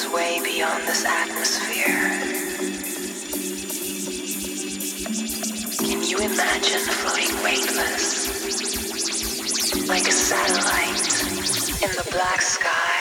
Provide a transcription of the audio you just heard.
is way beyond this atmosphere. Can you imagine floating weightless, like a satellite in the black sky?